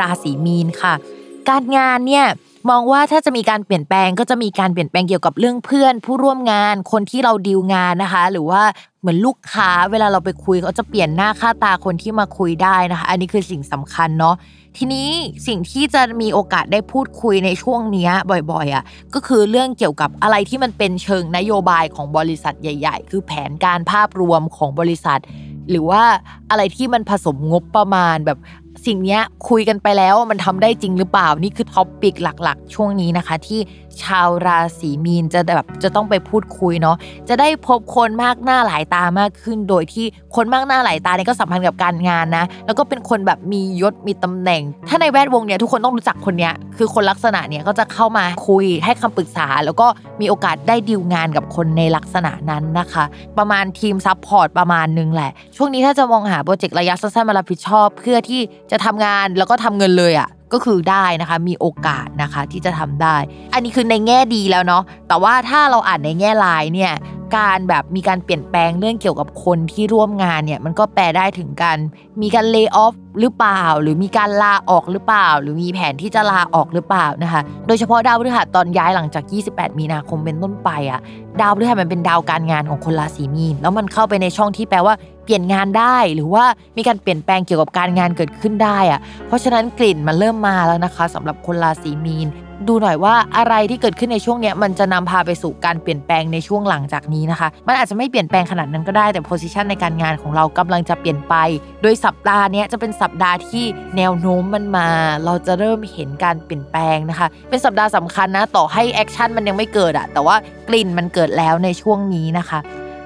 ราศีมีนค่ะ การงานเนี่ยมองว่าถ้าจะมีการเปลี่ยนแปลงก็จะมีการเปลี่ยนแปลงเกี่ยวกับเรื่องเพื่อน ผู้ร่วมงานคนที่เราดีลงานนะคะ หรือว่าเหมือนลูกค้าเวลาเราไปคุยเขาจะเปลี่ยนหน้าค่าตาคนที่มาคุยได้นะคะ อันนี้คือสิ่งสำคัญเนาะทีนี้สิ่งที่จะมีโอกาสได้พูดคุยในช่วงนี้บ่อยๆอะก็คือเรื่องเกี่ยวกับอะไรที่มันเป็นเชิงนโยบายของบริษัทใหญ่ ๆ คือแผนการภาพรวมของบริษัท หรือว่าอะไรที่มันผสมงบประมาณแบบ สิ่งนี้คุยกันไปแล้วมันทำได้จริงหรือเปล่านี่คือท็อปปิกหลัก ๆ ช่วงนี้นะคะ ที่ ชาวราศีมีนจะแบบจะต้องไปพูดคุยเนาะจะได้พบคนมากหน้าหลายตามากขึ้น โดยที่คนมากหน้าหลายตาเนี่ยก็สัมพันธ์กับการงานนะ แล้วก็เป็นคนแบบมียศมีตำแหน่ง ถ้าในแวดวงเนี่ยทุกคนต้องรู้จักคนเนี้ยคือคนลักษณะเนี่ยก็จะเข้ามาคุยให้คำปรึกษา แล้วก็มีโอกาสได้ดีลงานกับคนในลักษณะนั้นนะคะ ประมาณทีม support ประมาณนึงแหละ ช่วงนี้ถ้าจะมองหาโปรเจกต์ระยะสั้นๆมารับผิดชอบ เพื่อที่จะทำงานแล้วก็ทำเงินเลยอะ่ะ ก็คือได้นะคะมีโอกาสนะคะที่จะทำได้ อันนี้คือในแง่ดีแล้วเนาะแต่ว่าถ้าเราอ่านในแง่ร้ายเนี่ยการแบบมีการเปลี่ยนแปลงเรื่องเกี่ยวกับคนที่ร่วมงานเนี่ยมันก็แปลได้ถึงการมีการเลิกออฟหรือเปล่า หรือมีการลาออกหรือเปล่า หรือมีแผนที่จะลาออกหรือเปล่านะคะโดยเฉพาะดาวพฤหัสตอนย้ายหลังจาก 28 มีนาคมเป็นต้นไปอะดาวพฤหัสมันเป็นดาวการงานของคนราศีมีนแล้วมันเข้าไปในช่องที่แปลว่า เปลี่ยนงานได้หรือว่ามีการเปลี่ยนแปลงเกี่ยวกับการงานเกิดขึ้นได้อะเพราะฉะนั้นกลิ่นมันเริ่มมาแล้วนะคะสำหรับคนราศีมีน ดูหน่อยว่าอะไรที่เกิดขึ้นในช่วงนี้มันจะนำพาไปสู่การเปลี่ยนแปลงในช่วงหลังจากนี้นะคะ มันอาจจะไม่เปลี่ยนแปลงขนาดนั้นก็ได้แต่ position ในการงานของเรากำลังจะเปลี่ยนไป โดยสัปดาห์นี้จะเป็นสัปดาห์ที่แนวโน้มมันมา เราจะเริ่มเห็นการเปลี่ยนแปลงนะคะ เป็นสัปดาห์สำคัญนะต่อให้ action มันยังไม่เกิดอะแต่ว่ากลิ่นมันเกิดแล้วในช่วงนี้นะคะ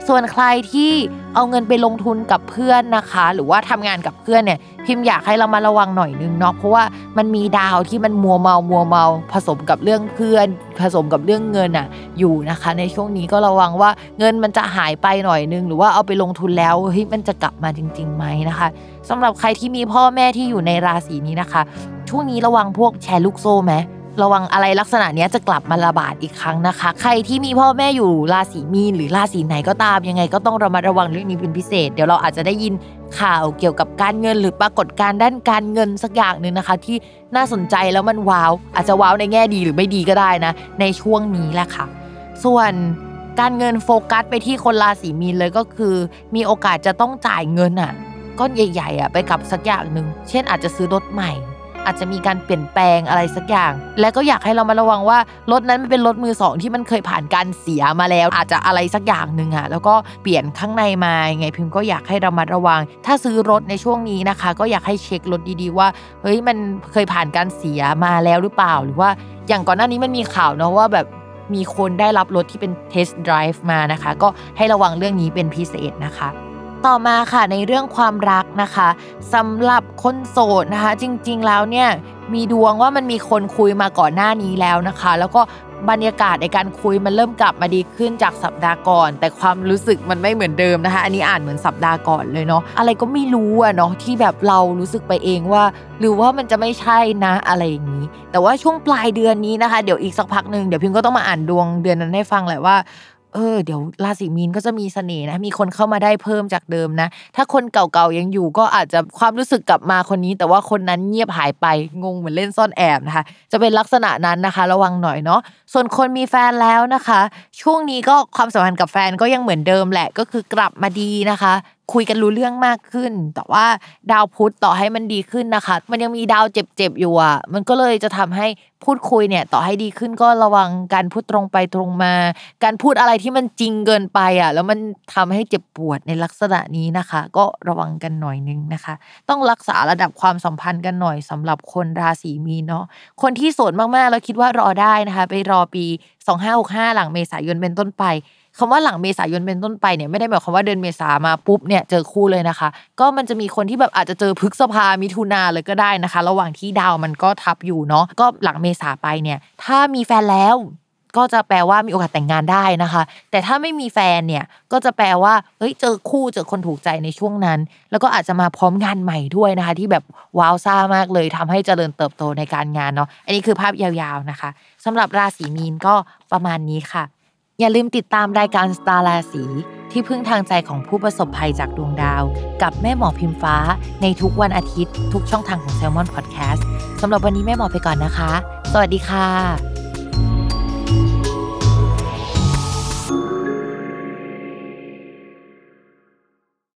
ส่วนใครที่เอาเงินไปลงทุนกับเพื่อนนะคะ หรือว่าทำงานกับเพื่อนเนี่ยพิมพ์อยากให้เรามาระวังหน่อยนึงเนาะเพราะว่ามันมีดาวที่มันมัวเมามัวเมาผสมกับเรื่องเพื่อน ผสมกับเรื่องเงินอะอยู่นะคะ ในช่วงนี้ก็ระวังว่าเงินมันจะหายไปหน่อยนึง หรือว่าเอาไปลงทุนแล้วเฮ้ยมันจะกลับมาจริงๆไหมนะคะสำหรับใครที่มีพ่อแม่ที่อยู่ในราศีนี้นะคะ ช่วงนี้ระวังพวกแชร์ลูกโซ่ไหม ระวังอะไรลักษณะนี้จะกลับมาระบาดอีกครั้งนะคะ ใครที่มีพ่อแม่อยู่ราศีมีนหรือราศีไหนก็ตามยังไงก็ต้องระมัดระวังเรื่องนี้เป็นพิเศษ เดี๋ยวเราอาจจะได้ยินข่าวเกี่ยวกับการเงินหรือปรากฏการณ์ด้านการเงินสักอย่างหนึ่งนะคะ ที่น่าสนใจแล้วมันว้าว อาจจะว้าวในแง่ดีหรือไม่ดีก็ได้นะ ในช่วงนี้แหละค่ะ ส่วนการเงินโฟกัสไปที่คนราศีมีนเลยก็คือ มีโอกาสจะต้องจ่ายเงินอะก้อนใหญ่ๆอะไปกับสักอย่างหนึ่งเช่นอาจจะซื้อรถใหม่ อาจจะมีการเปลี่ยนแปลงอะไรสักอย่าง และก็อยากให้เรามาระวังว่ารถนั้นมันเป็นรถมือสองที่มันเคยผ่านการเสียมาแล้ว อาจจะอะไรสักอย่างหนึ่งอะแล้วก็เปลี่ยนข้างในมาไงพิมพ์ก็อยากให้เรามาระวัง ถ้าซื้อรถในช่วงนี้นะคะ ก็อยากให้เช็ครถดีๆว่าเฮ้ยมันเคยผ่านการเสียมาแล้วหรือเปล่าหรือว่าอย่างก่อนหน้านี้มันมีข่าวเนาะว่าแบบมีคนได้รับรถที่เป็นเทสต์ไดรฟ์มานะคะ ก็ให้ระวังเรื่องนี้เป็นพิเศษนะคะ ต่อมาค่ะในเรื่องความรักนะคะสำหรับคนโสดนะคะ จริงๆแล้วเนี่ยมีดวงว่ามันมีคนคุยมาก่อนหน้านี้แล้วนะคะ แล้วก็บรรยากาศในการคุยมันเริ่มกลับมาดีขึ้นจากสัปดาห์ก่อน แต่ความรู้สึกมันไม่เหมือนเดิมนะคะ อันนี้อ่านเหมือนสัปดาห์ก่อนเลยเนาะอะไรก็ไม่รู้อะเนาะที่แบบเรารู้สึกไปเองว่า หรือว่ามันจะไม่ใช่นะอะไรอย่างนี้ แต่ว่าช่วงปลายเดือนนี้นะคะ เดี๋ยวอีกสักพักหนึ่งเดี๋ยวพิมก็ต้องมาอ่านดวงเดือนนั้นให้ฟังแหละว่า เออเดี๋ยวราศีมีนก็จะมีเสน่ห์นะ มีคนเข้ามาได้เพิ่มจากเดิมนะ ถ้าคนเก่าๆยังอยู่ก็อาจจะความรู้สึกกลับมาคนนี้ แต่ว่าคนนั้นเงียบหายไปงงเหมือนเล่นซ่อนแอบนะคะ จะเป็นลักษณะนั้นนะคะ ระวังหน่อยเนาะส่วนคนมีแฟนแล้วนะคะ ช่วงนี้ก็ความสัมพันธ์กับแฟนก็ยังเหมือนเดิมแหละก็คือกลับมาดีนะคะ คุยกันรู้เรื่องมากขึ้น แต่ว่าดาวพุธต่อให้มันดีขึ้นนะคะ มันยังมีดาวเจ็บๆอยู่อะมันก็เลยจะทำให้พูดคุยเนี่ย ต่อให้ดีขึ้นก็ระวังการพูดตรงไปตรงมา การพูดอะไรที่มันจริงเกินไปอะแล้วมันทำให้เจ็บปวดในลักษณะนี้นะคะ ก็ระวังกันหน่อยนึงนะคะ ต้องรักษาระดับความสัมพันธ์กันหน่อยสำหรับคนราศีมีนเนาะคนที่โสดมากๆแล้วคิดว่ารอได้นะคะ ไปรอปี 2565 หลังเมษายนเป็นต้นไป คำว่าหลังเมษายนเป็นต้นไปเนี่ยไม่ได้หมายความว่าเดือนเมษามาปุ๊บเนี่ยเจอคู่เลยนะคะ ก็มันจะมีคนที่แบบอาจจะเจอพฤกษภามิถุนาเลยก็ได้นะคะ ระหว่างที่ดาวมันก็ทับอยู่เนาะก็หลังเมษาไปเนี่ย ถ้ามีแฟนแล้วก็จะแปลว่ามีโอกาสแต่งงานได้นะคะ แต่ถ้าไม่มีแฟนเนี่ยก็จะแปลว่าเฮ้ยเจอคู่เจอคนถูกใจในช่วงนั้น แล้วก็อาจจะมาพร้อมงานใหม่ด้วยนะคะ ที่แบบว้าวซ่ามากเลยทำให้เจริญเติบโตในการงานเนาะอันนี้คือภาพยาวๆนะคะสำหรับราศีมีนก็ประมาณนี้ค่ะ อย่าลืมติดตามรายการสตาร์ราศีที่พึ่งทางใจของผู้ประสบภัยจากดวงดาว กับแม่หมอพิมฟ้า ในทุกวันอาทิตย์ ทุกช่องทางของ s ซ l m o n Podcast สำหรับวันนี้แม่หมอไปก่อนนะคะ สวัสดีค่ะ